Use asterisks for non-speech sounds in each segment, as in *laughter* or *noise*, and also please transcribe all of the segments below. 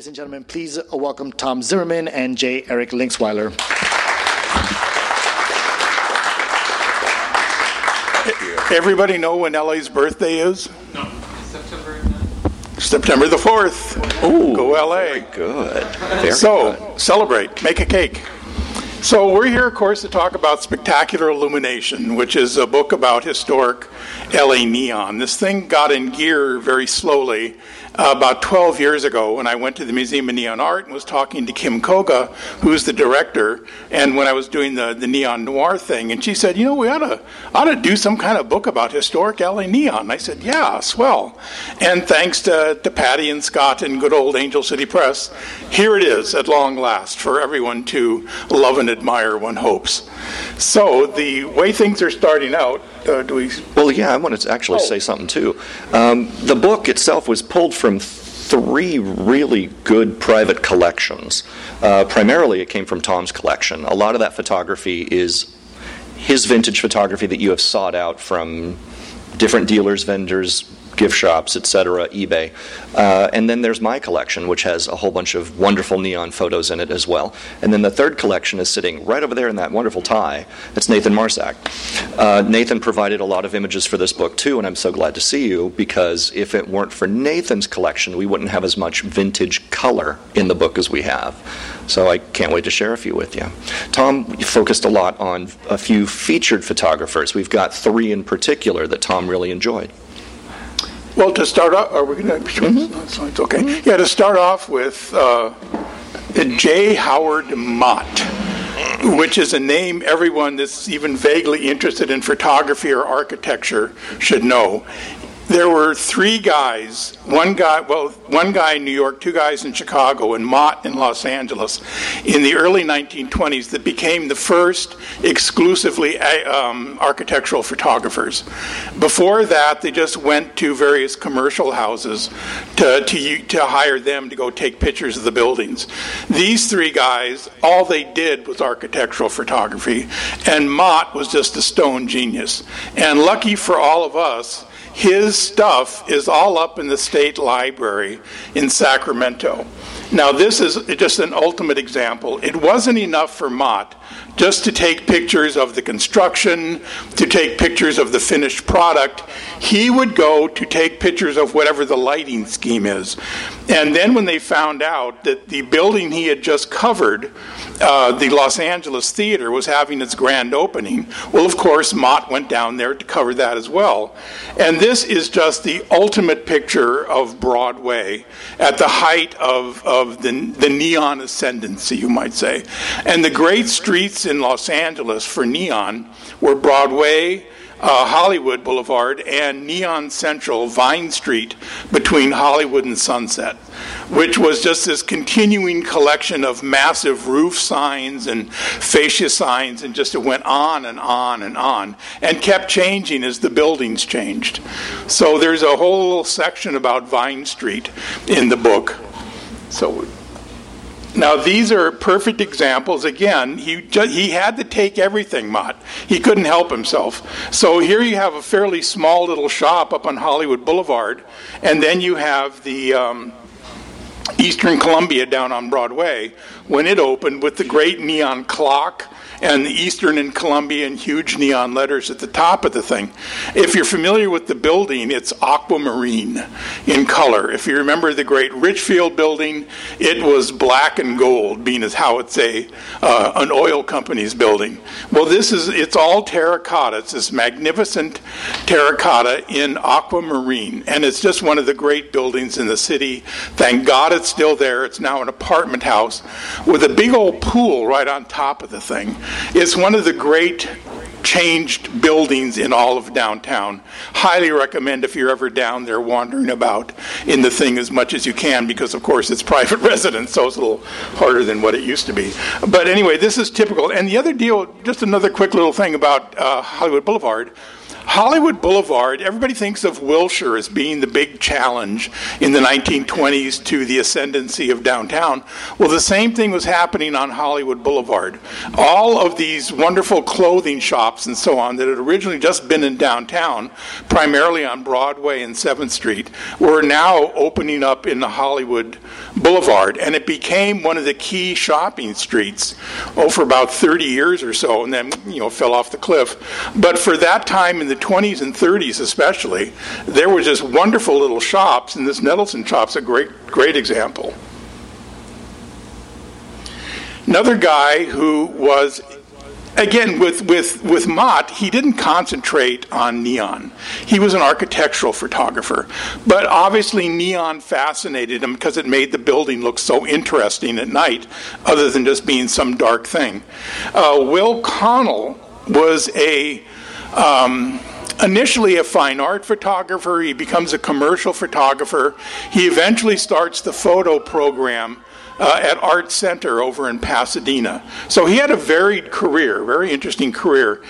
ladies and gentlemen, please welcome Tom Zimmerman and J. Eric Lynxwiler. Everybody know when LA's birthday is? No. September September the 4th. Ooh, Go LA. Very good. Very So, good. celebrate, make a cake. So, we're here, of course, to talk about Spectacular Illumination, which is a book about historic LA neon. This thing got in gear very slowly uh, about 12 years ago when I went to the Museum of Neon Art and was talking to Kim Koga, who's the director, and when I was doing the, the neon noir thing, and she said, You know, we ought to, ought to do some kind of book about historic LA neon. I said, Yeah, swell. And thanks to, to Patty and Scott and good old Angel City Press, here it is at long last for everyone to love and admire, one hopes. So, the way things are starting out, uh, do we Well, yeah, I wanted to actually Oh. say something too. Um, the book itself was pulled from three really good private collections. Uh, primarily, it came from Tom's collection. A lot of that photography is his vintage photography that you have sought out from different dealers, vendors, gift shops, etc., eBay. Uh, and then there's my collection, which has a whole bunch of wonderful neon photos in it as well. And then the third collection is sitting right over there in that wonderful tie. It's Nathan Marsak. Uh, Nathan provided a lot of images for this book too, and I'm so glad to see you because if it weren't for Nathan's collection, we wouldn't have as much vintage color in the book as we have. So I can't wait to share a few with you. Tom focused a lot on a few featured photographers. We've got three in particular that Tom really enjoyed. Well, to start off, are we going to? Sure, it's fine, it's okay. Yeah, to start off with uh, J. Howard Mott, which is a name everyone that's even vaguely interested in photography or architecture should know. There were three guys, one guy, well, one guy in New York, two guys in Chicago, and Mott in Los Angeles in the early 1920s that became the first exclusively uh, um, architectural photographers. Before that, they just went to various commercial houses to, to, to hire them to go take pictures of the buildings. These three guys, all they did was architectural photography, and Mott was just a stone genius. And lucky for all of us, his stuff is all up in the state library in Sacramento. Now, this is just an ultimate example. It wasn't enough for Mott just to take pictures of the construction, to take pictures of the finished product. He would go to take pictures of whatever the lighting scheme is. And then, when they found out that the building he had just covered, uh, the Los Angeles Theater, was having its grand opening, well, of course, Mott went down there to cover that as well. And this is just the ultimate picture of Broadway at the height of, of the, the neon ascendancy, you might say. And the great streets in Los Angeles for neon were Broadway, uh, Hollywood Boulevard, and Neon Central, Vine Street, between Hollywood and Sunset, which was just this continuing collection of massive roof signs and fascia signs, and just it went on and on and on, and kept changing as the buildings changed. So there's a whole section about Vine Street in the book. So now, these are perfect examples. Again, he, ju- he had to take everything, Mott. He couldn't help himself. So here you have a fairly small little shop up on Hollywood Boulevard, and then you have the um, Eastern Columbia down on Broadway when it opened with the great neon clock and the Eastern and Columbia huge neon letters at the top of the thing. If you're familiar with the building, it's aquamarine in color. If you remember the great Richfield building, it was black and gold, being as how it's a uh, an oil company's building. Well, this is it's all terracotta. It's this magnificent terracotta in aquamarine, and it's just one of the great buildings in the city. Thank God it's still there. It's now an apartment house with a big old pool right on top of the thing. It's one of the great changed buildings in all of downtown. Highly recommend if you're ever down there wandering about in the thing as much as you can because, of course, it's *laughs* private residence, so it's a little harder than what it used to be. But anyway, this is typical. And the other deal, just another quick little thing about uh, Hollywood Boulevard. Hollywood Boulevard, everybody thinks of Wilshire as being the big challenge in the 1920s to the ascendancy of downtown. Well, the same thing was happening on Hollywood Boulevard. All of these wonderful clothing shops and so on that had originally just been in downtown, primarily on Broadway and 7th Street, were now opening up in the Hollywood Boulevard. And it became one of the key shopping streets, oh, for about 30 years or so, and then, you know, fell off the cliff. But for that time in the 20s and 30s especially, there were just wonderful little shops, and this Nettleton shop's a great, great example. Another guy who was again with with with Mott, he didn't concentrate on neon. He was an architectural photographer, but obviously neon fascinated him because it made the building look so interesting at night, other than just being some dark thing. Uh, Will Connell was a um, initially a fine art photographer. He becomes a commercial photographer. He eventually starts the photo program uh, at Art Center over in Pasadena. So he had a varied career, very interesting career.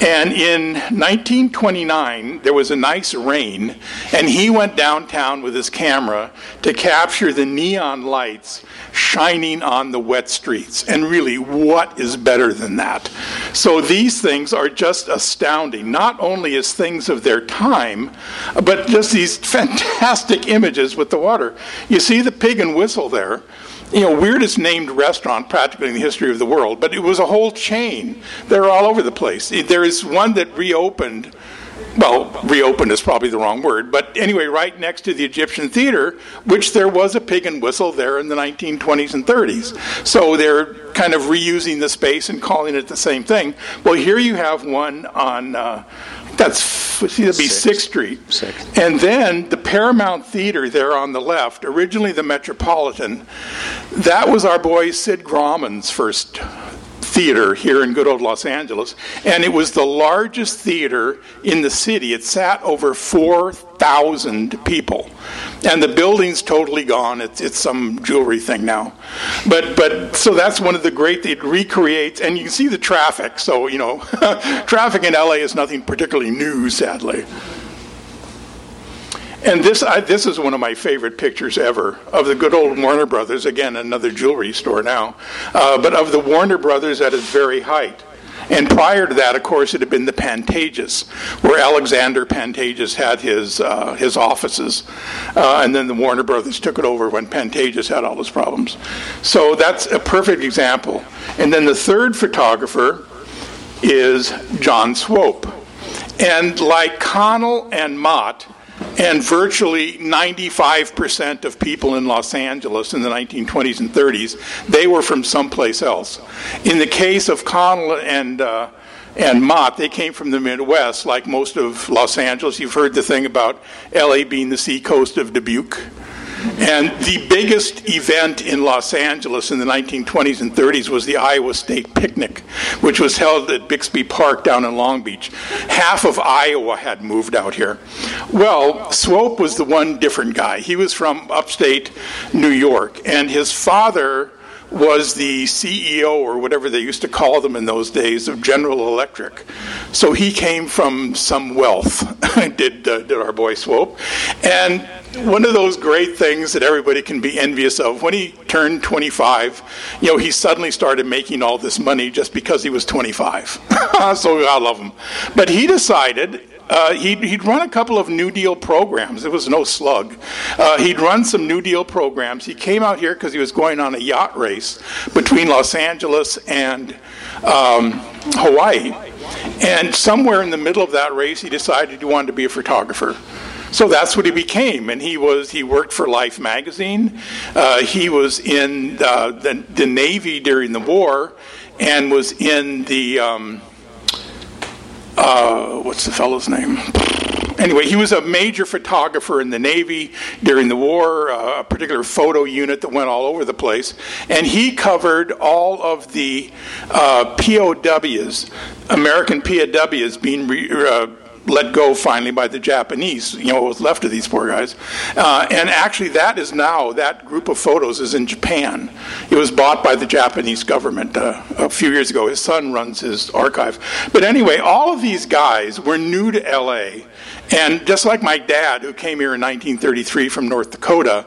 And in 1929, there was a nice rain, and he went downtown with his camera to capture the neon lights shining on the wet streets. And really, what is better than that? So these things are just astounding, not only as things of their time, but just these *laughs* fantastic images with the water. You see the pig and whistle there you know, weirdest named restaurant practically in the history of the world, but it was a whole chain. They're all over the place. There is one that reopened. Well, reopened is probably the wrong word, but anyway, right next to the Egyptian theater, which there was a pig and whistle there in the 1920s and 30s. So they're kind of reusing the space and calling it the same thing. Well, here you have one on. Uh, that's it'd be Sixth Street. Sixth. And then the Paramount Theater there on the left, originally the Metropolitan, that was our boy Sid Grauman's first theater here in good old Los Angeles, and it was the largest theater in the city. It sat over 4,000 people, and the building's totally gone. It's, it's some jewelry thing now, but but so that's one of the great. It recreates, and you can see the traffic. So you know, *laughs* traffic in LA is nothing particularly new, sadly. And this, I, this is one of my favorite pictures ever of the good old Warner Brothers. Again, another jewelry store now, uh, but of the Warner Brothers at its very height. And prior to that, of course, it had been the Pantages, where Alexander Pantages had his uh, his offices, uh, and then the Warner Brothers took it over when Pantages had all his problems. So that's a perfect example. And then the third photographer is John Swope, and like Connell and Mott and virtually 95% of people in Los Angeles in the 1920s and 30s, they were from someplace else. In the case of Connell and uh, and Mott, they came from the Midwest, like most of Los Angeles. You've heard the thing about LA being the seacoast of Dubuque. And the biggest event in Los Angeles in the 1920s and 30s was the Iowa State Picnic, which was held at Bixby Park down in Long Beach. Half of Iowa had moved out here. Well, Swope was the one different guy. He was from upstate New York, and his father was the CEO or whatever they used to call them in those days of General Electric. So he came from some wealth, *laughs* did, uh, did our boy Swope. And one of those great things that everybody can be envious of, when he turned 25, you know, he suddenly started making all this money just because he was 25. *laughs* so I love him. But he decided uh, he'd, he'd, run a couple of New Deal programs. It was no slug. Uh, he'd run some New Deal programs. He came out here because he was going on a yacht race between Los Angeles and um, Hawaii. And somewhere in the middle of that race, he decided he wanted to be a photographer. So that's what he became, and he was he worked for Life magazine. Uh, he was in uh, the, the Navy during the war, and was in the um, uh, what's the fellow's name? *laughs* Anyway, he was a major photographer in the Navy during the war, uh, a particular photo unit that went all over the place. And he covered all of the uh, POWs, American POWs being re- uh, let go finally by the Japanese. You know, what was left of these poor guys. Uh, and actually, that is now that group of photos is in Japan. It was bought by the Japanese government uh, a few years ago. His son runs his archive. But anyway, all of these guys were new to L.A. And just like my dad, who came here in 1933 from North Dakota,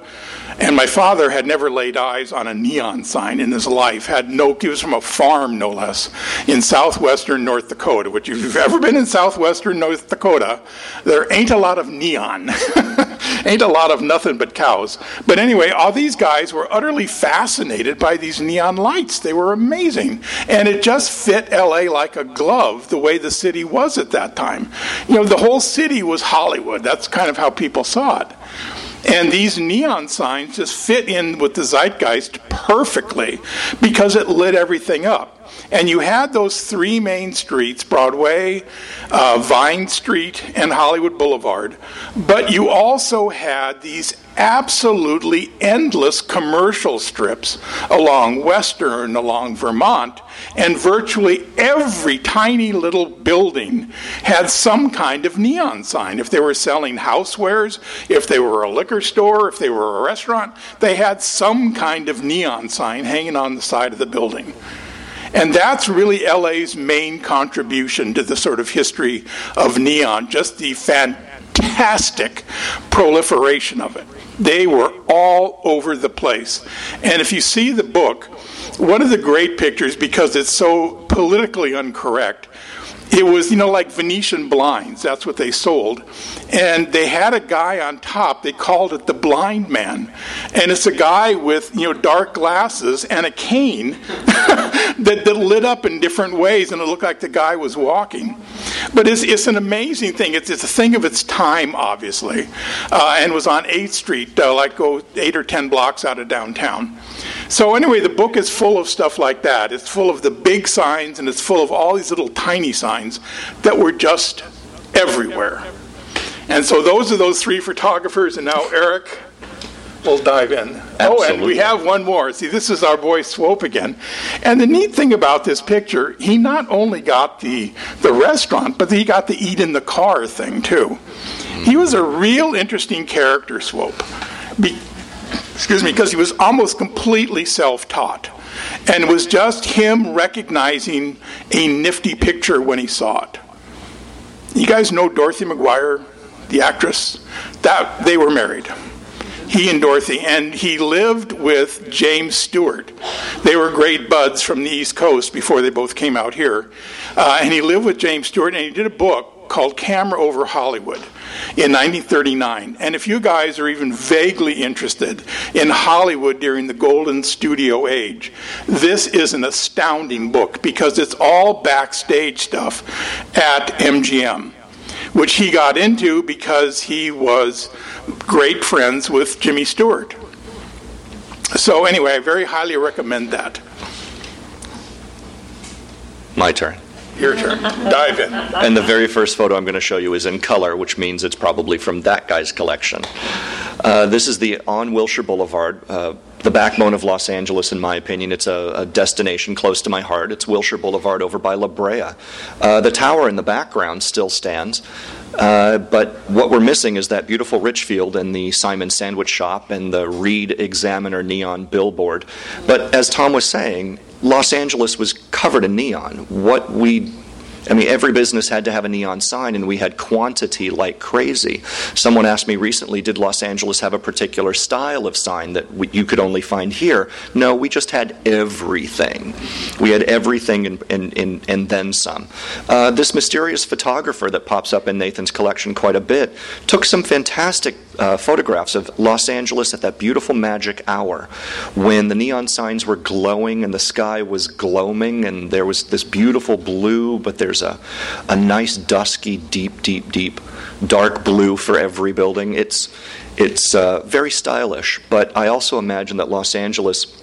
and my father had never laid eyes on a neon sign in his life. Had no, he was from a farm, no less, in southwestern North Dakota. Which, if you've ever been in southwestern North Dakota, there ain't a lot of neon, *laughs* ain't a lot of nothing but cows. But anyway, all these guys were utterly fascinated by these neon lights. They were amazing, and it just fit L.A. like a glove. The way the city was at that time, you know, the whole city was Hollywood. That's kind of how people saw it. And these neon signs just fit in with the zeitgeist perfectly because it lit everything up. And you had those three main streets Broadway, uh, Vine Street, and Hollywood Boulevard. But you also had these absolutely endless commercial strips along Western, along Vermont, and virtually every tiny little building had some kind of neon sign. If they were selling housewares, if they were a liquor store, if they were a restaurant, they had some kind of neon sign hanging on the side of the building. And that's really LA's main contribution to the sort of history of neon, just the fantastic proliferation of it. They were all over the place. And if you see the book, one of the great pictures, because it's so politically incorrect, it was, you know, like Venetian blinds. That's what they sold. And they had a guy on top. They called it the blind man. And it's a guy with, you know, dark glasses and a cane *laughs* that, that lit up in different ways. And it looked like the guy was walking. But it's, it's an amazing thing. It's, it's a thing of its time, obviously. Uh, and was on 8th Street, uh, like go eight or 10 blocks out of downtown. So, anyway, the book is full of stuff like that. It's full of the big signs and it's full of all these little tiny signs that were just everywhere. And so, those are those three photographers, and now Eric will dive in. Absolutely. Oh, and we have one more. See, this is our boy Swope again. And the neat thing about this picture, he not only got the, the restaurant, but he got the eat in the car thing too. He was a real interesting character, Swope. Be- excuse me, because he was almost completely self taught. And it was just him recognizing a nifty picture when he saw it. You guys know Dorothy McGuire, the actress? That they were married. He and Dorothy, and he lived with James Stewart. They were great buds from the East Coast before they both came out here. Uh, and he lived with James Stewart, and he did a book called Camera Over Hollywood in 1939. And if you guys are even vaguely interested in Hollywood during the golden studio age, this is an astounding book because it's all backstage stuff at MGM, which he got into because he was great friends with Jimmy Stewart. So, anyway, I very highly recommend that. My turn. Your turn. Dive in. And the very first photo I'm going to show you is in color, which means it's probably from that guy's collection. Uh, this is the on Wilshire Boulevard, uh, the backbone of Los Angeles, in my opinion. It's a, a, destination close to my heart. It's Wilshire Boulevard over by La Brea. Uh, the tower in the background still stands. Uh, but what we're missing is that beautiful Richfield and the Simon Sandwich Shop and the Read Examiner neon billboard. But as Tom was saying, Los Angeles was covered in neon. What we I mean, every business had to have a neon sign, and we had quantity like crazy. Someone asked me recently, did Los Angeles have a particular style of sign that we, you could only find here? No, we just had everything. We had everything and, and, and, and then some. Uh, this mysterious photographer that pops up in Nathan's collection quite a bit took some fantastic uh, photographs of Los Angeles at that beautiful magic hour when the neon signs were glowing and the sky was gloaming and there was this beautiful blue, but there's a, a nice dusky, deep, deep, deep dark blue for every building. It's, it's uh, very stylish, but I also imagine that Los Angeles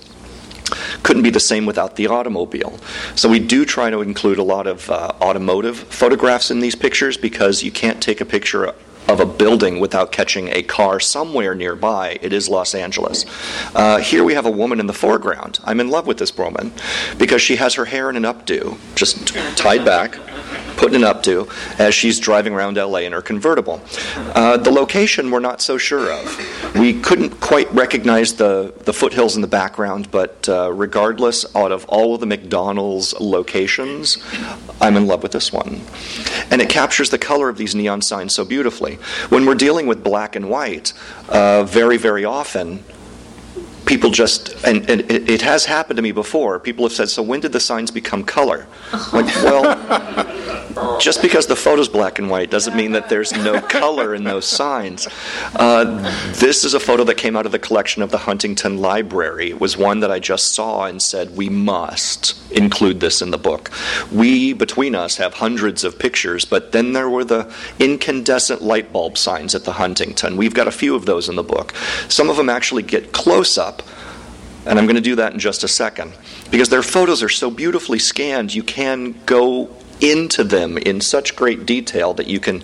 couldn't be the same without the automobile. So we do try to include a lot of uh, automotive photographs in these pictures because you can't take a picture of a building without catching a car somewhere nearby. It is Los Angeles. Uh, here we have a woman in the foreground. I'm in love with this woman because she has her hair in an updo, just tied back. Putting it up to as she's driving around LA in her convertible. Uh, the location we're not so sure of. We couldn't quite recognize the, the foothills in the background, but uh, regardless, out of all of the McDonald's locations, I'm in love with this one. And it captures the color of these neon signs so beautifully. When we're dealing with black and white, uh, very, very often, people just and, and it, has happened to me before. People have said so when did the signs become color? Like well just because the photo's black and white doesn't mean that there's no *laughs* color in those signs. Uh, this is a photo that came out of the collection of the huntington library. It was one that i just saw and said we must include this in the book. We between us have hundreds of pictures but then there were the incandescent light bulb signs at the huntington. We've got a few of those in the book. Some of them actually get close up and I'm going to do that in just a second. Because their photos are so beautifully scanned, you can go into them in such great detail that you can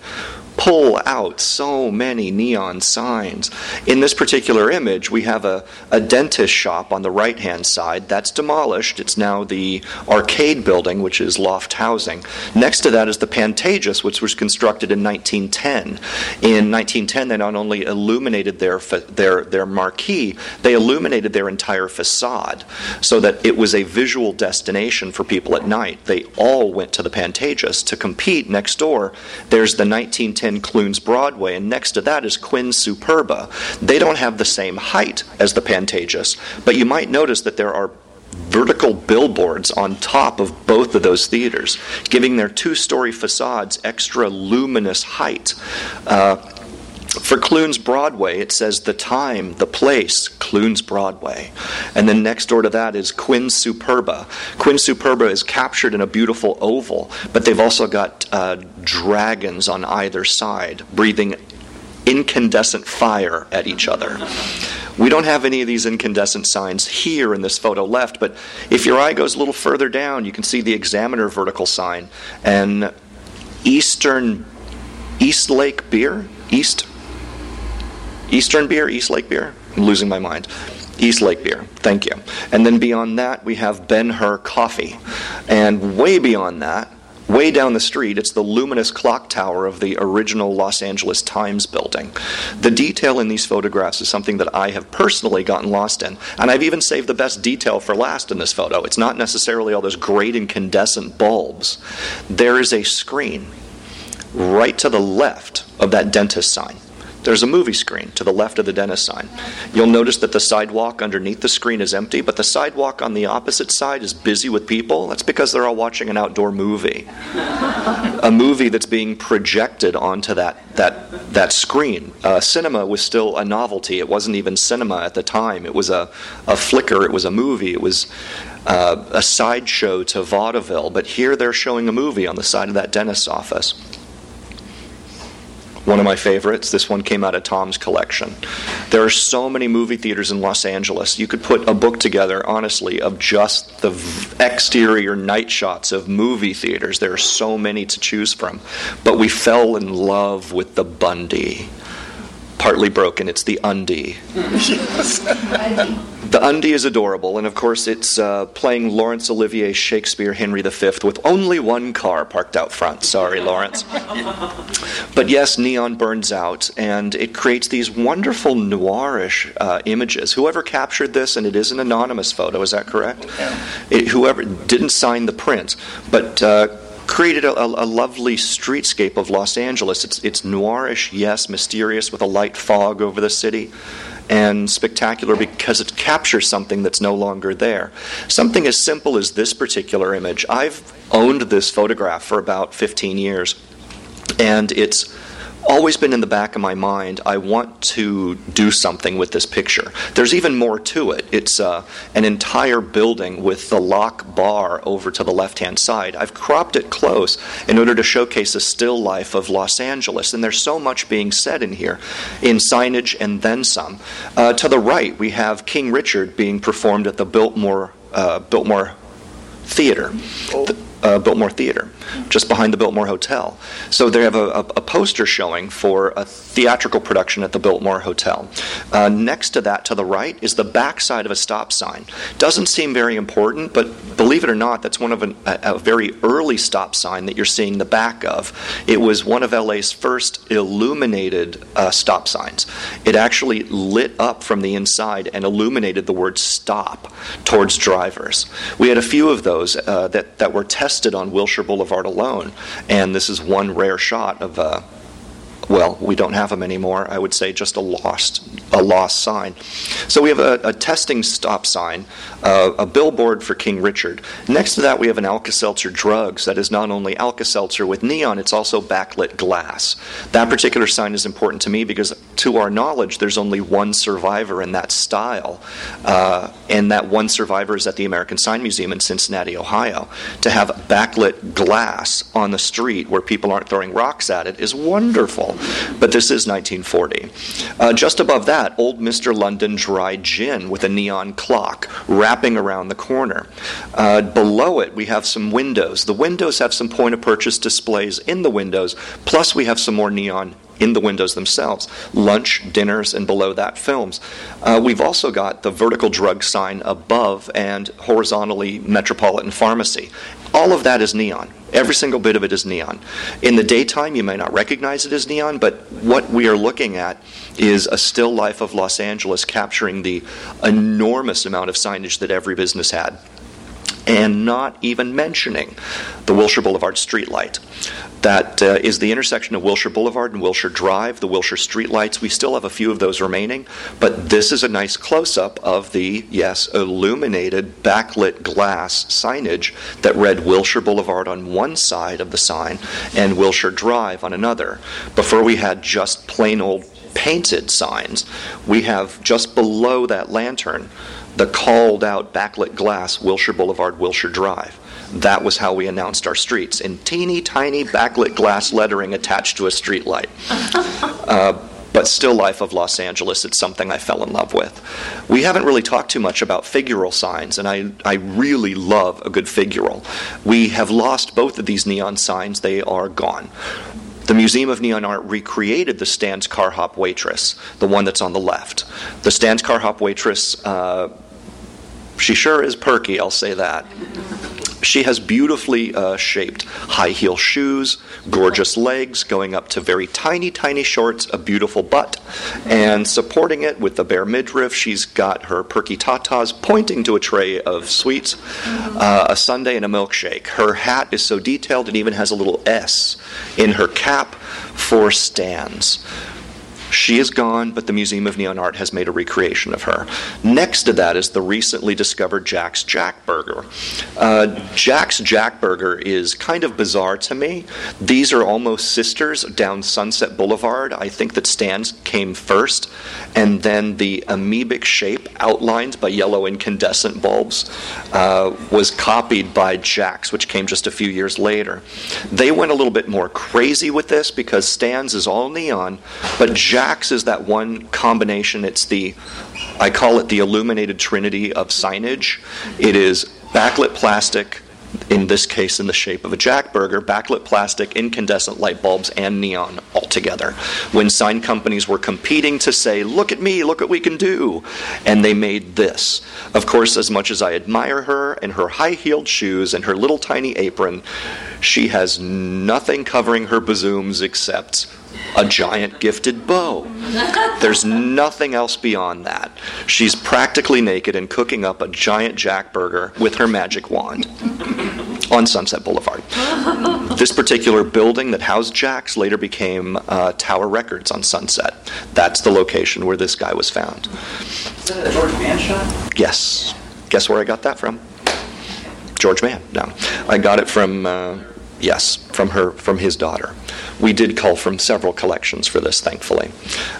pull out so many neon signs. In this particular image, we have a, a dentist shop on the right hand side. That's demolished. It's now the arcade building, which is loft housing. Next to that is the Pantages, which was constructed in 1910. In 1910, they not only illuminated their, their, their marquee, they illuminated their entire facade so that it was a visual destination for people at night. They all went to the Pantages. To compete next door, there's the 1910 10 Clune's Broadway, and next to that is Quinn Superba. They don't have the same height as the Pantages, but you might notice that there are vertical billboards on top of both of those theaters, giving their two story facades extra luminous height. Uh, for Clune's Broadway, it says the time, the place, Clune's Broadway. And then next door to that is Quinn Superba. Quinn Superba is captured in a beautiful oval, but they've also got uh, dragons on either side breathing incandescent fire at each other. We don't have any of these incandescent signs here in this photo left, but if your eye goes a little further down, you can see the Examiner vertical sign and Eastern East Lake Beer, East Eastern beer, East Lake beer. I'm losing my mind. East Lake beer. Thank you. And then beyond that, we have Ben Hur coffee. And way beyond that, way down the street, it's the luminous clock tower of the original Los Angeles Times building. The detail in these photographs is something that I have personally gotten lost in. And I've even saved the best detail for last in this photo. It's not necessarily all those great incandescent bulbs. There is a screen right to the left of that dentist sign. There's a movie screen to the left of the dentist sign. You'll notice that the sidewalk underneath the screen is empty, but the sidewalk on the opposite side is busy with people. That's because they're all watching an outdoor movie. a movie that's being projected onto that, that, that screen. Uh, cinema was still a novelty. It wasn't even cinema at the time, it was a, a flicker, it was a movie, it was. Uh, a sideshow to vaudeville, but here they're showing a movie on the side of that dentist's office one of my favorites. This one came out of Tom's collection. There are so many movie theaters in Los Angeles. You could put a book together, honestly, of just the exterior night shots of movie theaters. There are so many to choose from. But we fell in love with the Bundy partly broken. It's the undie. the undie is adorable, and of course, it's uh, playing Laurence Olivier Shakespeare Henry V with only one car parked out front. Sorry, Laurence. *laughs* but yes, neon burns out, and it creates these wonderful noirish uh, images. Whoever captured this, and it is an anonymous photo, is that correct? It, whoever didn't sign the print, but uh, created a, a, lovely streetscape of Los Angeles. It's, it's noirish, yes, mysterious, with a light fog over the city, and spectacular because it captures something that's no longer there. Something as simple as this particular image. I've owned this photograph for about 15 years, and it's always been in the back of my mind I want to do something with this picture. There's even more to it. It's uh, an entire building with the lock bar over to the left hand side. I've cropped it close in order to showcase a still life of Los Angeles, and there's so much being said in here in signage and then some. Uh, to the right, we have King Richard being performed at the Biltmore, uh, Biltmore Theater. Oh. The, uh, Biltmore Theater, just behind the Biltmore Hotel. So they have a, a, a poster showing for a theatrical production at the Biltmore Hotel. Uh, next to that, to the right, is the backside of a stop sign. Doesn't seem very important, but believe it or not, that's one of an, a, a very early stop sign that you're seeing the back of. It was one of LA's first illuminated uh, stop signs. It actually lit up from the inside and illuminated the word stop towards drivers. We had a few of those uh, that, that were tested on Wilshire Boulevard alone, and this is one rare shot of uh, well, we don't have them anymore. I would say just a lost a lost sign. So we have a, a testing stop sign, uh, a billboard for King Richard. Next to that, we have an Alka-Seltzer drugs that is not only Alka-Seltzer with neon, it's also backlit glass. That particular sign is important to me because, to our knowledge, there's only one survivor in that style, uh, and that one survivor is at the American Sign Museum in Cincinnati, Ohio. To have backlit glass on the street where people aren't throwing rocks at it is wonderful but this is 1940. Uh, just above that, Old Mr. London Dry Gin with a neon clock wrapping around the corner. Uh, below it, we have some windows. The windows have some point of purchase displays in the windows, plus, we have some more neon in the windows themselves lunch, dinners, and below that, films. Uh, we've also got the vertical drug sign above and horizontally Metropolitan Pharmacy. All of that is neon. Every single bit of it is neon. In the daytime, you may not recognize it as neon, but what we are looking at is a still life of Los Angeles capturing the enormous amount of signage that every business had and not even mentioning the Wilshire Boulevard streetlight. That uh, is the intersection of Wilshire Boulevard and Wilshire Drive, the Wilshire streetlights. We still have a few of those remaining, but this is a nice close up of the, yes, illuminated backlit glass signage that read Wilshire Boulevard on one side of the sign and Wilshire Drive on another. Before we had just plain old painted signs, we have just below that lantern the called out backlit glass Wilshire Boulevard, Wilshire Drive. That was how we announced our streets in teeny tiny backlit glass lettering attached to a street light. *laughs* Uh, but still, Life of Los Angeles, it's something I fell in love with. We haven't really talked too much about figural signs, and I, I really love a good figural. We have lost both of these neon signs, they are gone. The Museum of Neon Art recreated the Stan's Car Hop waitress, the one that's on the left. The Stan's Car Hop waitress uh, she sure is perky, I'll say that. She has beautifully uh, shaped high heel shoes, gorgeous legs going up to very tiny, tiny shorts, a beautiful butt, and supporting it with the bare midriff, she's got her perky tatas pointing to a tray of sweets, uh, a sundae, and a milkshake. Her hat is so detailed it even has a little S in her cap for Stans. She is gone, but the Museum of Neon Art has made a recreation of her. Next to that is the recently discovered Jack's Jack Burger. Uh, Jack's Jack Burger is kind of bizarre to me. These are almost sisters down Sunset Boulevard. I think that Stan's came first, and then the amoebic shape outlined by yellow incandescent bulbs uh, was copied by Jack's, which came just a few years later. They went a little bit more crazy with this because Stan's is all neon, but Jack's is that one combination. It's the, I call it the illuminated trinity of signage. It is backlit plastic, in this case in the shape of a Jack Burger, backlit plastic, incandescent light bulbs, and neon all together. When sign companies were competing to say, look at me, look what we can do, and they made this. Of course, as much as I admire her and her high heeled shoes and her little tiny apron, she has nothing covering her bazooms except a giant gifted bow. There's nothing else beyond that. She's practically naked and cooking up a giant jack burger with her magic wand on Sunset Boulevard. this particular building that housed Jack's later became uh, Tower Records on Sunset. That's the location where this guy was found. Is that a George Mann shot? Yes. Guess where I got that from? George Mann. No, I got it from. Uh, Yes, from her, from his daughter. We did cull from several collections for this, thankfully.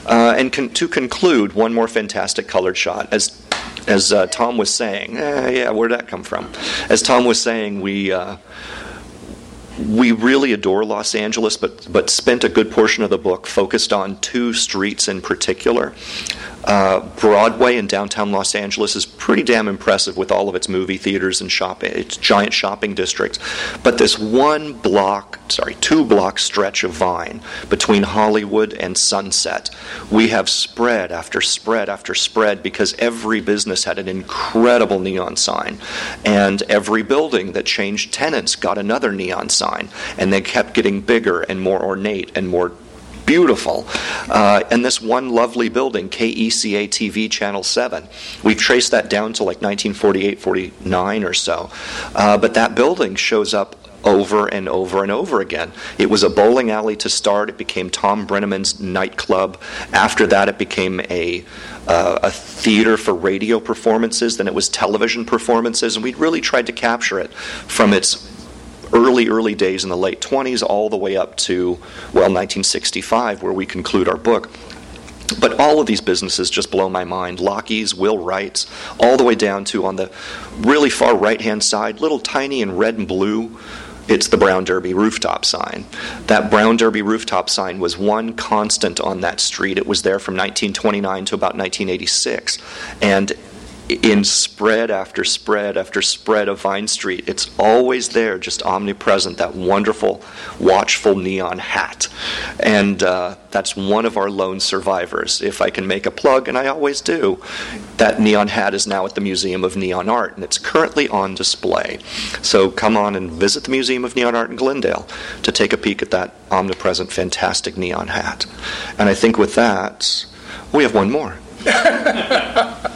Uh, and con- to conclude, one more fantastic colored shot. As as uh, Tom was saying, eh, yeah, where'd that come from? As Tom was saying, we uh, we really adore Los Angeles, but but spent a good portion of the book focused on two streets in particular. Uh, Broadway in downtown Los Angeles is pretty damn impressive with all of its movie theaters and shopping, its giant shopping districts. But this one block, sorry, two block stretch of Vine between Hollywood and Sunset, we have spread after spread after spread because every business had an incredible neon sign. And every building that changed tenants got another neon sign. And they kept getting bigger and more ornate and more beautiful. Uh, and this one lovely building, KECA TV Channel 7, we've traced that down to like 1948, 49 or so. Uh, but that building shows up over and over and over again. It was a bowling alley to start. It became Tom Breneman's nightclub. After that, it became a uh, a theater for radio performances. Then it was television performances, and we really tried to capture it from its early, early days in the late 20s all the way up to, well, 1965, where we conclude our book. But all of these businesses just blow my mind. Lockheed's, Will Wright's, all the way down to on the really far right hand side, little tiny in red and blue. It's the Brown Derby rooftop sign. That Brown Derby rooftop sign was one constant on that street. It was there from 1929 to about 1986. And in spread after spread after spread of Vine Street. It's always there, just omnipresent, that wonderful, watchful neon hat. And uh, that's one of our lone survivors. If I can make a plug, and I always do, that neon hat is now at the Museum of Neon Art, and it's currently on display. So come on and visit the Museum of Neon Art in Glendale to take a peek at that omnipresent, fantastic neon hat. And I think with that, we have one more. *laughs*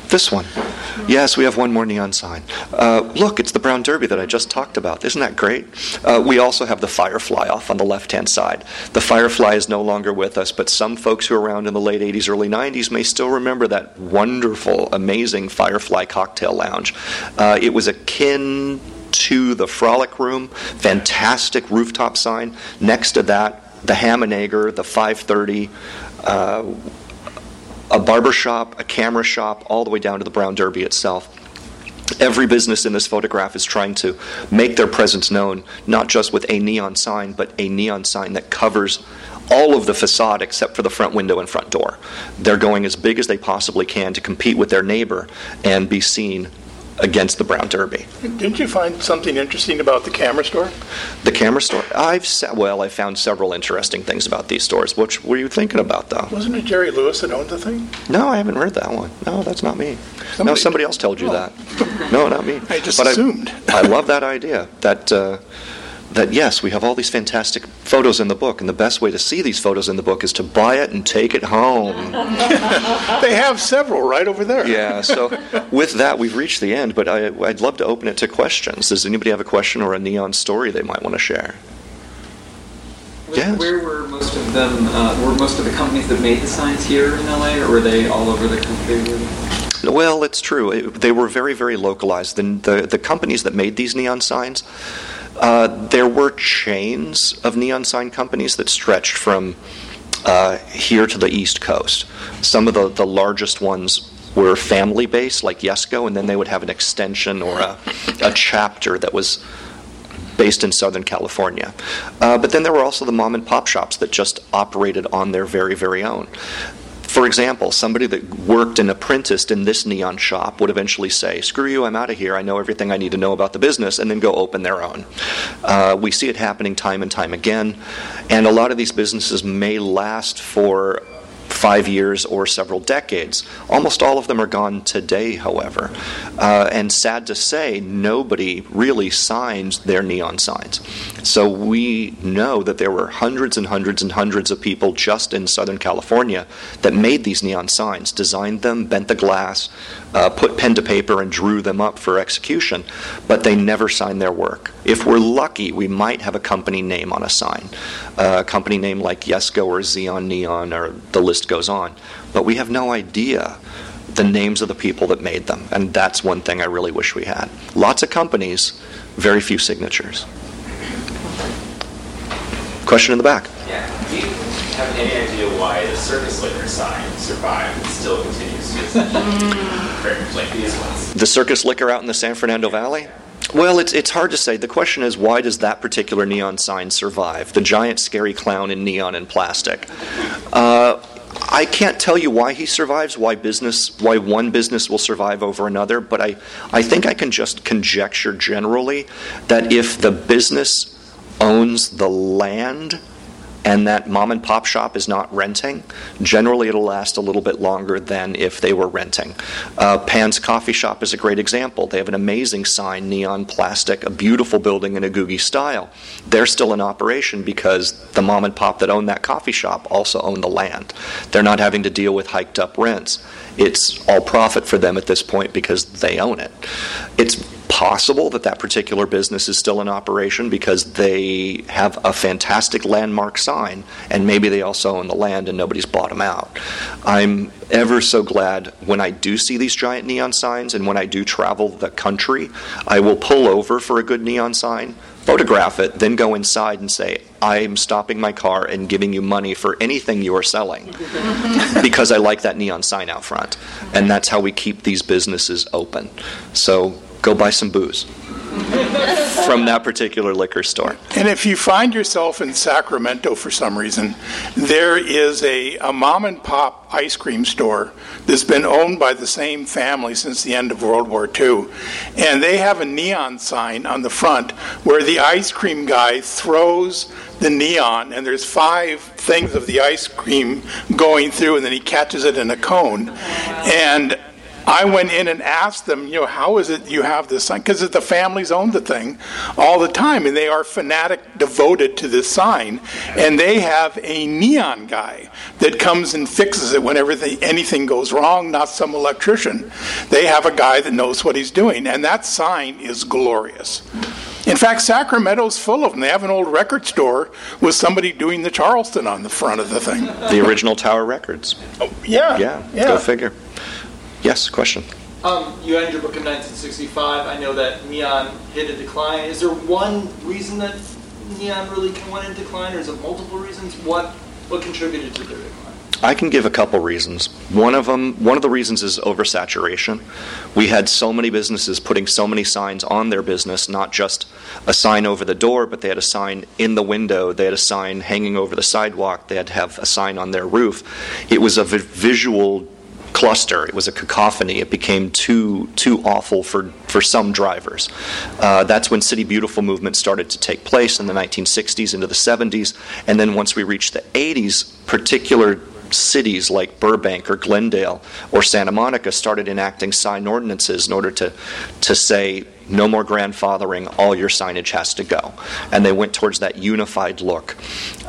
this one. Yes, we have one more neon sign. Uh, look, it's the Brown Derby that I just talked about. Isn't that great? Uh, we also have the Firefly off on the left hand side. The Firefly is no longer with us, but some folks who were around in the late 80s, early 90s may still remember that wonderful, amazing Firefly cocktail lounge. Uh, it was akin to the Frolic Room, fantastic rooftop sign. Next to that, the Ham and the 530 a barber shop, a camera shop, all the way down to the Brown Derby itself. Every business in this photograph is trying to make their presence known, not just with a neon sign, but a neon sign that covers all of the facade except for the front window and front door. They're going as big as they possibly can to compete with their neighbor and be seen against the Brown Derby. Didn't you find something interesting about the camera store? The camera store? I've se- well, I found several interesting things about these stores. What were you thinking about, though? Wasn't it Jerry Lewis that owned the thing? No, I haven't heard that one. No, that's not me. no, Somebody- somebody else told you Oh. that. No, not me. *laughs* I just But assumed. I, love that idea. That uh, that yes, we have all these fantastic photos in the book, and the best way to see these photos in the book is to buy it and take it home. *laughs* They have several right over there. Yeah. So with that, we've reached the end. But I, I'd love to open it to questions. Does anybody have a question or a neon story they might want to share? Where, Yes. where were most of them? Uh, were most of the companies that made the signs here in LA, or were they all over the country? Well, it's true. It- they were very, very localized. The, the, the companies that made these neon signs, uh, there were chains of neon sign companies that stretched from uh, here to the East Coast. Some of the, the largest ones were family based, like Yesco, and then they would have an extension or a, a chapter that was based in Southern California. Uh, but then there were also the mom and pop shops that just operated on their very, very own. For example, somebody that worked and apprenticed in this neon shop would eventually say, Screw you, I'm out of here. I know everything I need to know about the business, and then go open their own. Uh, we see it happening time and time again, and a lot of these businesses may last for five years or several decades. Almost all of them are gone today, however. Uh, and sad to say, nobody really signs their neon signs. So we know that there were hundreds and hundreds and hundreds of people just in Southern California that made these neon signs, designed them, bent the glass, uh, put pen to paper, and drew them up for execution, but they never signed their work. If we're lucky, we might have a company name on a sign, uh, a company name like Yesco or Zeon Neon, or the list goes on. But we have no idea the names of the people that made them, and that's one thing I really wish we had. Lots of companies, very few signatures. Question in the back. Yeah. Do you have any idea why the circus liquor sign survived and still continues to *laughs* exist? Like these ones. The circus liquor out in the San Fernando Valley? Well, it's, it's hard to say. The question is, why does that particular neon sign survive? The giant scary clown in neon and plastic. Uh, I can't tell you why he survives, why business, why one business will survive over another, but I, I think I can just conjecture generally that if the business owns the land and that mom and pop shop is not renting, generally it'll last a little bit longer than if they were renting. Uh, Pann's Coffee Shop is a great example. They have an amazing sign, neon plastic, a beautiful building in a Googie style. They're still in operation because the mom and pop that own that coffee shop also own the land. They're not having to deal with hiked up rents. It's all profit for them at this point because they own it. It's possible that that particular business is still in operation because they have a fantastic landmark sign and maybe they also own the land and nobody's bought them out. I'm ever so glad when I do see these giant neon signs and when I do travel the country, I will pull over for a good neon sign, photograph it, then go inside and say, I'm stopping my car and giving you money for anything you are selling *laughs* because I like that neon sign out front. And that's how we keep these businesses open. So go buy some booze from that particular liquor store. And if you find yourself in Sacramento for some reason, there is a, a mom and pop ice cream store that's been owned by the same family since the end of World War II. And they have a neon sign on the front where the ice cream guy throws the neon, and there's five things of the ice cream going through, and then he catches it in a cone. And I went in and asked them, you know, how is it you have this sign? Because the families own the thing all the time, and they are fanatic, devoted to this sign. And they have a neon guy that comes and fixes it whenever they, anything goes wrong, not some electrician. They have a guy that knows what he's doing, and that sign is glorious. In fact, Sacramento's full of them. They have an old record store with somebody doing the Charleston on the front of the thing. The original Tower Records. Oh, yeah. Yeah, yeah. go figure. Yes, question. Um, you ended your book in 1965. I know that neon hit a decline. Is there one reason that neon really went into decline, or is it multiple reasons? What what contributed to their decline? I can give a couple reasons. One of them, one of the reasons is oversaturation. We had so many businesses putting so many signs on their business, not just a sign over the door, but they had a sign in the window, they had a sign hanging over the sidewalk, they had to have a sign on their roof. It was a vi- visual cluster. It was a cacophony. It became too too awful for for some drivers. Uh, that's when City Beautiful movement started to take place in the 1960s into the 70s, and then once we reached the 80s, particular cities like Burbank or Glendale or Santa Monica started enacting sign ordinances in order to to say no more grandfathering, all your signage has to go. And they went towards that unified look.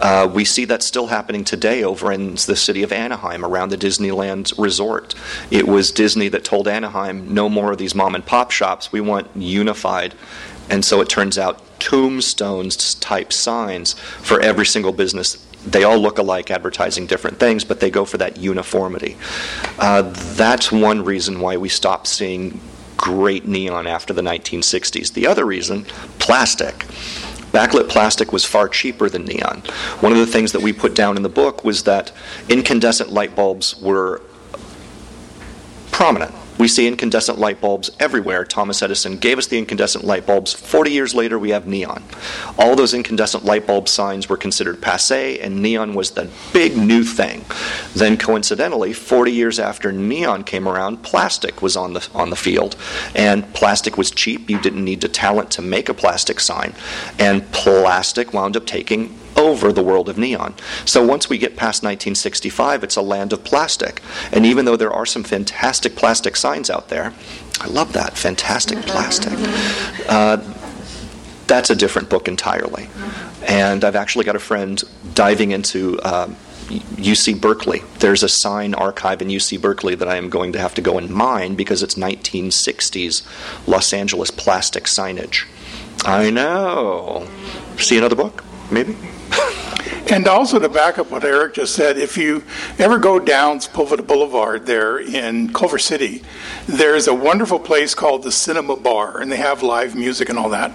Uh, we see that still happening today over in the city of Anaheim around the Disneyland resort. It was Disney that told Anaheim, no more of these mom and pop shops, we want unified. And so it turns out tombstones type signs for every single business they all look alike advertising different things, but they go for that uniformity. Uh, that's one reason why we stopped seeing great neon after the 1960s. The other reason, plastic. Backlit plastic was far cheaper than neon. One of the things that we put down in the book was that incandescent light bulbs were prominent. We see incandescent light bulbs everywhere. Thomas Edison gave us the incandescent light bulbs. 40 years later, we have neon. All those incandescent light bulb signs were considered passe, and neon was the big new thing. Then, coincidentally, 40 years after neon came around, plastic was on the, on the field. And plastic was cheap. You didn't need the talent to make a plastic sign. And plastic wound up taking over the world of neon. So once we get past 1965, it's a land of plastic. And even though there are some fantastic plastic signs out there, I love that, fantastic plastic. Uh, that's a different book entirely. And I've actually got a friend diving into. UC Berkeley. There's a sign archive in UC Berkeley that I am going to have to go and mine because it's 1960s Los Angeles plastic signage. I know. See another book? Maybe? *laughs* And also to back up what Eric just said, if you ever go down Sepulveda Boulevard there in Culver City, there's a wonderful place called the Cinema Bar, and they have live music and all that.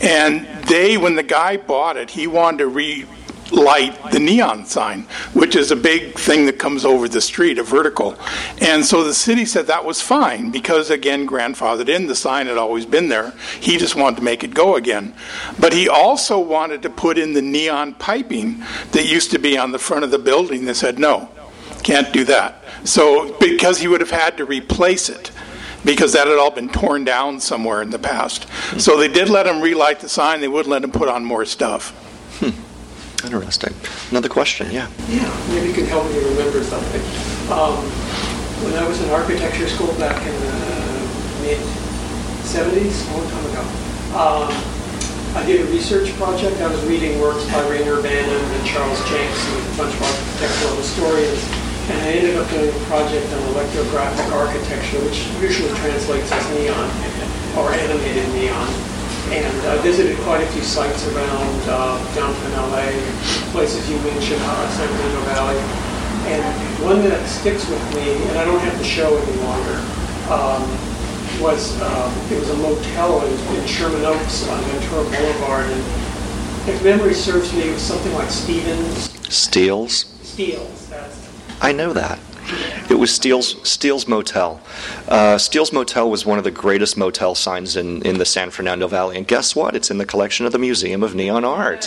And they, when the guy bought it, he wanted to re light the neon sign, which is a big thing that comes over the street, a vertical. And so the city said that was fine because, again, grandfathered in, the sign had always been there. He just wanted to make it go again. But he also wanted to put in the neon piping that used to be on the front of the building They said no. Can't do that. So, because he would have had to replace it, because that had all been torn down somewhere in the past. So they did let him relight the sign. They wouldn't let him put on more stuff. Hmm. Interesting. Another question, yeah. Yeah, maybe you can help me remember something. Um, when I was in architecture school back in the mid 70s, a long time ago, um, I did a research project. I was reading works by Reyner Banham and Charles Jencks and a bunch of architectural historians. And I ended up doing a project on electrographic architecture, which usually translates as neon or animated neon. And I visited quite a few sites around uh, downtown LA, places you mentioned, uh, San Fernando Valley. And one that sticks with me, and I don't have to show any longer, um, was um, it was a motel in, in Sherman Oaks on Ventura Boulevard. And if memory serves me, it was something like Stevens Steele's? Steels. I know that. It was Steele's, Steele's Motel. Uh, Steele's Motel was one of the greatest motel signs in, in the San Fernando Valley. And guess what? It's in the collection of the Museum of Neon Art.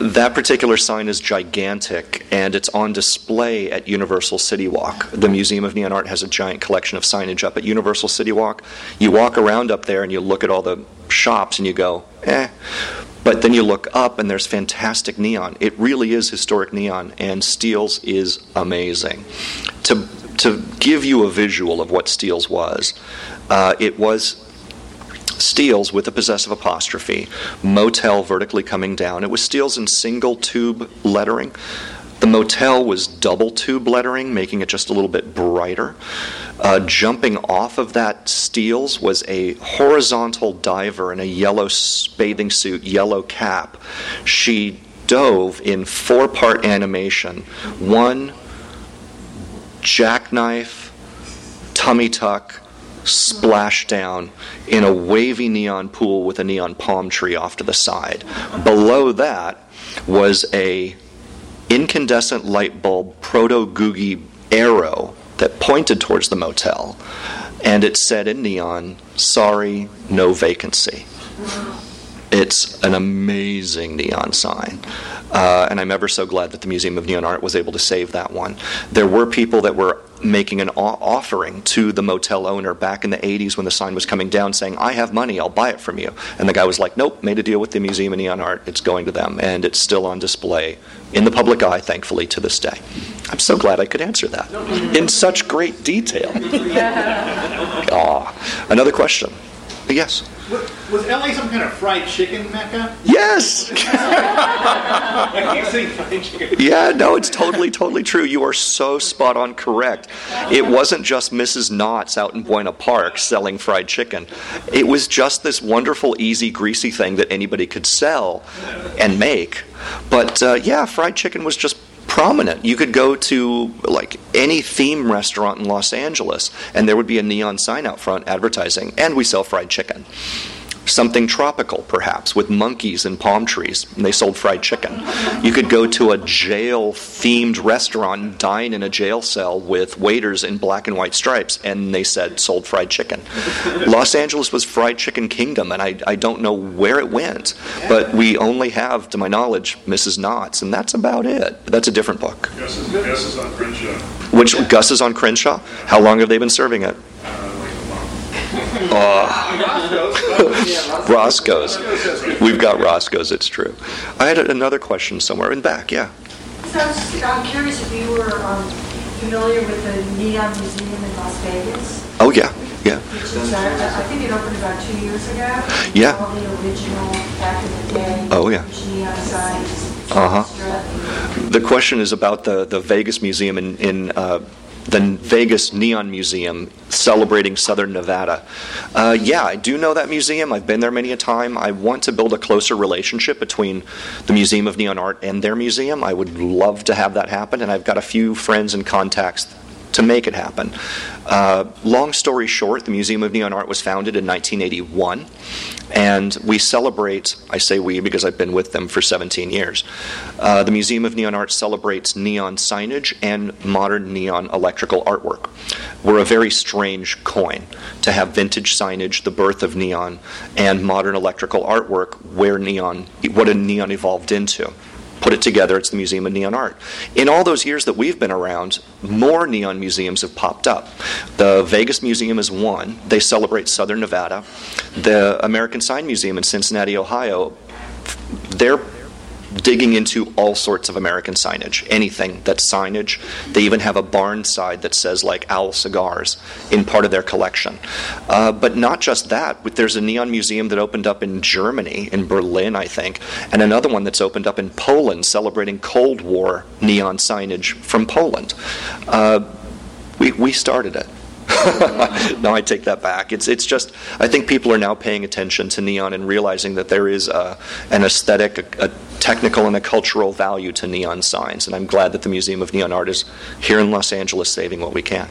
that particular sign is gigantic and it's on display at Universal City Walk. The Museum of Neon Art has a giant collection of signage up at Universal City Walk. You walk around up there and you look at all the shops and you go, eh. But then you look up and there's fantastic neon. It really is historic neon, and Steele's is amazing. To, to give you a visual of what Steele's was, uh, it was Steele's with a possessive apostrophe, motel vertically coming down. It was Steele's in single tube lettering. The motel was double tube lettering, making it just a little bit brighter. Uh, jumping off of that Steele's was a horizontal diver in a yellow bathing suit, yellow cap. She dove in four part animation. One jackknife, tummy tuck, splash down in a wavy neon pool with a neon palm tree off to the side. Below that was a incandescent light bulb proto googie arrow that pointed towards the motel and it said in neon sorry no vacancy it's an amazing neon sign. Uh, and I'm ever so glad that the Museum of Neon Art was able to save that one. There were people that were making an offering to the motel owner back in the 80s when the sign was coming down saying, I have money, I'll buy it from you. And the guy was like, Nope, made a deal with the Museum of Neon Art, it's going to them. And it's still on display in the public eye, thankfully, to this day. I'm so glad I could answer that in such great detail. *laughs* Aw. Another question. Yes. Was LA some kind of fried chicken mecca? Yes. I keep saying fried chicken. Yeah, no, it's totally, totally true. You are so spot on correct. It wasn't just Mrs. Knott's out in Buena Park selling fried chicken. It was just this wonderful, easy, greasy thing that anybody could sell and make. But uh, yeah, fried chicken was just prominent. You could go to like any theme restaurant in Los Angeles, and there would be a neon sign out front advertising, and we sell fried chicken. Something tropical, perhaps, with monkeys and palm trees, and they sold fried chicken. You could go to a jail themed restaurant and dine in a jail cell with waiters in black and white stripes, and they said sold fried chicken. Los Angeles was fried chicken kingdom, and I, I don't know where it went, but we only have, to my knowledge, Mrs. Knott's, and that's about it. That's a different book. Gus is, Gus is on Crenshaw. Which Gus is on Crenshaw? How long have they been serving it? Uh, like a month. *laughs* Roscoe's. We've got Roscoe's, it's true. I had another question somewhere in back, yeah. So I I'm curious if you were um, familiar with the Neon Museum in Las Vegas, Oh, yeah, yeah. which is, uh, I think it opened about two years ago. Yeah. All the original, back in the day. Oh, yeah. Signs. Uh-huh. The question is about the, the Vegas Museum in, in uh, the Vegas Neon Museum celebrating Southern Nevada. Uh, yeah, I do know that museum. I've been there many a time. I want to build a closer relationship between the Museum of Neon Art and their museum. I would love to have that happen, and I've got a few friends and contacts to make it happen. Uh, long story short, the Museum of Neon Art was founded in 1981, and we celebrate, I say we because I've been with them for 17 years. Uh, the Museum of Neon Art celebrates neon signage and modern neon electrical artwork. We're a very strange coin to have vintage signage, the birth of neon, and modern electrical artwork where neon, what a neon evolved into. Put it together. It's the Museum of Neon Art. In all those years that we've been around, more neon museums have popped up. The Vegas Museum is one. They celebrate Southern Nevada. The American Sign Museum in Cincinnati, Ohio, they're digging into all sorts of American signage, anything that's signage. They even have a barn side that says like Owl Cigars in part of their collection. Uh, but not just that, there's a neon museum that opened up in Germany, in Berlin, I think, and another one that's opened up in Poland celebrating Cold War neon signage from Poland. Uh, we, we started it. *laughs* no, I take that back. It's it's just I think people are now paying attention to neon and realizing that there is a, an aesthetic, a, a, technical, and a cultural value to neon signs. And I'm glad that the Museum of Neon Art is here in Los Angeles, saving what we can.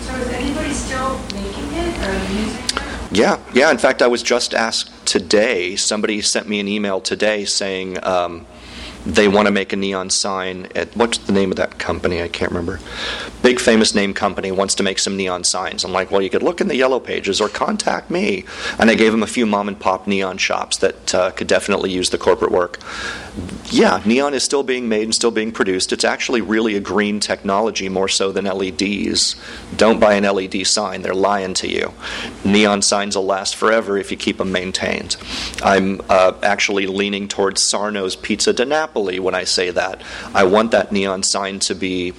So is anybody still making it or using it? Yeah, yeah. In fact, I was just asked today. Somebody sent me an email today saying. Um, they want to make a neon sign at what's the name of that company? I can't remember. Big famous name company wants to make some neon signs. I'm like, well, you could look in the yellow pages or contact me. And I gave them a few mom and pop neon shops that uh, could definitely use the corporate work. Yeah, neon is still being made and still being produced. It's actually really a green technology more so than LEDs. Don't buy an LED sign, they're lying to you. Neon signs will last forever if you keep them maintained. I'm uh, actually leaning towards Sarno's Pizza di Napoli when I say that. I want that neon sign to be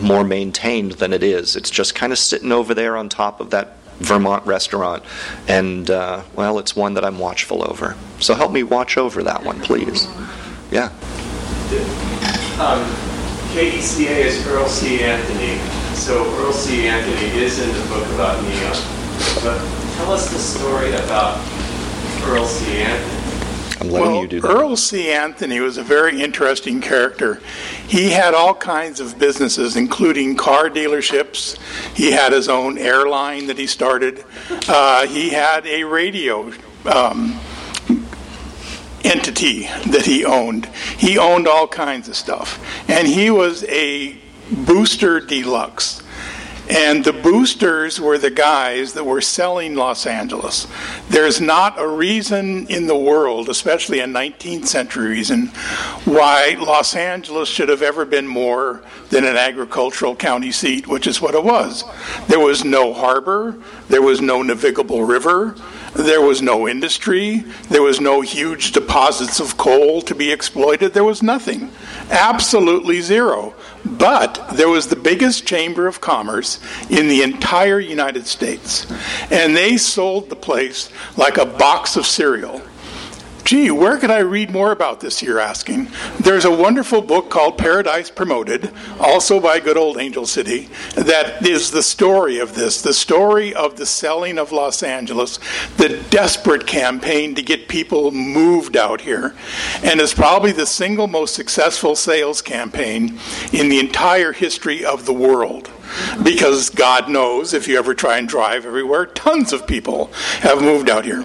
more maintained than it is. It's just kind of sitting over there on top of that Vermont restaurant. And, uh, well, it's one that I'm watchful over. So help me watch over that one, please. Yeah. Um, is Earl C. Anthony. So Earl C. Anthony is in the book about neon. But tell us the story about Earl C. Anthony. I'm letting well, you do that. Earl C. Anthony was a very interesting character. He had all kinds of businesses, including car dealerships. He had his own airline that he started. Uh, he had a radio um, entity that he owned. He owned all kinds of stuff. And he was a booster deluxe. And the boosters were the guys that were selling Los Angeles. There's not a reason in the world, especially a 19th century reason, why Los Angeles should have ever been more than an agricultural county seat, which is what it was. There was no harbor, there was no navigable river, there was no industry, there was no huge deposits of coal to be exploited, there was nothing. Absolutely zero. But there was the biggest chamber of commerce in the entire United States. And they sold the place like a box of cereal. Gee, where can I read more about this? You're asking. There's a wonderful book called Paradise Promoted, also by good old Angel City, that is the story of this the story of the selling of Los Angeles, the desperate campaign to get people moved out here. And it's probably the single most successful sales campaign in the entire history of the world because God knows if you ever try and drive everywhere, tons of people have moved out here.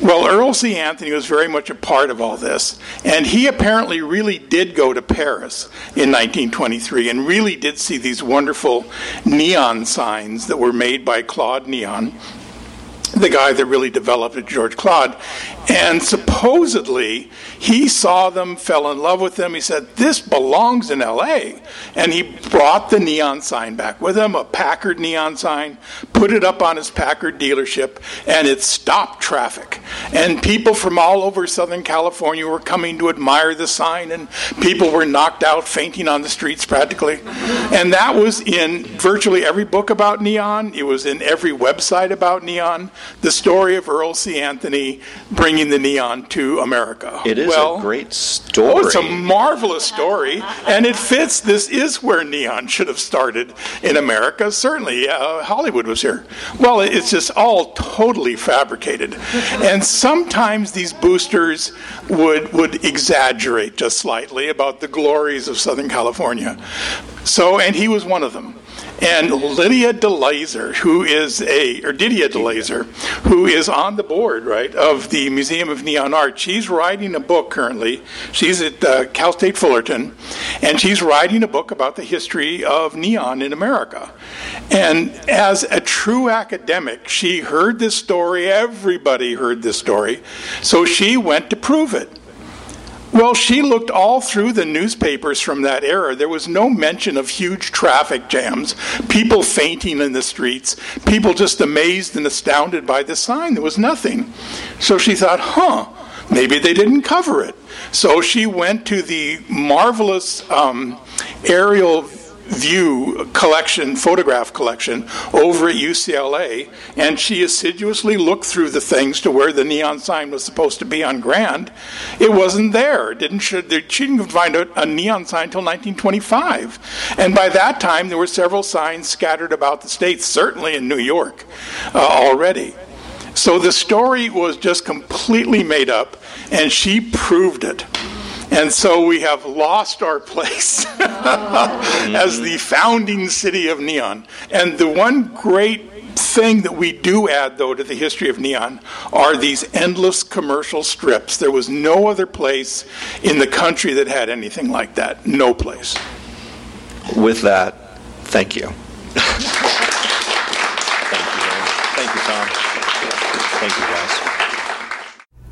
Well, Earl C. Anthony was very much a part of all this, and he apparently really did go to Paris in 1923 and really did see these wonderful neon signs that were made by Claude Neon the guy that really developed it, George Claude. And supposedly, he saw them, fell in love with them. He said, This belongs in LA. And he brought the neon sign back with him, a Packard neon sign, put it up on his Packard dealership, and it stopped traffic. And people from all over Southern California were coming to admire the sign, and people were knocked out, fainting on the streets practically. And that was in virtually every book about neon, it was in every website about neon. The story of Earl C. Anthony bringing the neon to America. It is well, a great story. Oh, it's a marvelous story, and it fits. This is where neon should have started in America. Certainly, uh, Hollywood was here. Well, it's just all totally fabricated, and sometimes these boosters would would exaggerate just slightly about the glories of Southern California. So, and he was one of them. And Lydia DeLyser, who is a, or Dydia DeLyser, who is on the board, right, of the Museum of Neon Art, she's writing a book currently. She's at uh, Cal State Fullerton, and she's writing a book about the history of neon in America. And as a true academic, she heard this story, everybody heard this story, so she went to prove it. Well, she looked all through the newspapers from that era. There was no mention of huge traffic jams, people fainting in the streets, people just amazed and astounded by the sign. There was nothing. So she thought, huh, maybe they didn't cover it. So she went to the marvelous um, aerial view collection, photograph collection over at UCLA, and she assiduously looked through the things to where the neon sign was supposed to be on Grand. It wasn't there. Didn't she didn't find a, a neon sign until 1925, and by that time there were several signs scattered about the states, certainly in New York, uh, already. So the story was just completely made up, and she proved it. And so we have lost our place *laughs* as the founding city of neon. And the one great thing that we do add, though, to the history of neon are these endless commercial strips. There was no other place in the country that had anything like that. No place. With that, thank you. *laughs* thank you. Thank you, Tom. Thank you, guys.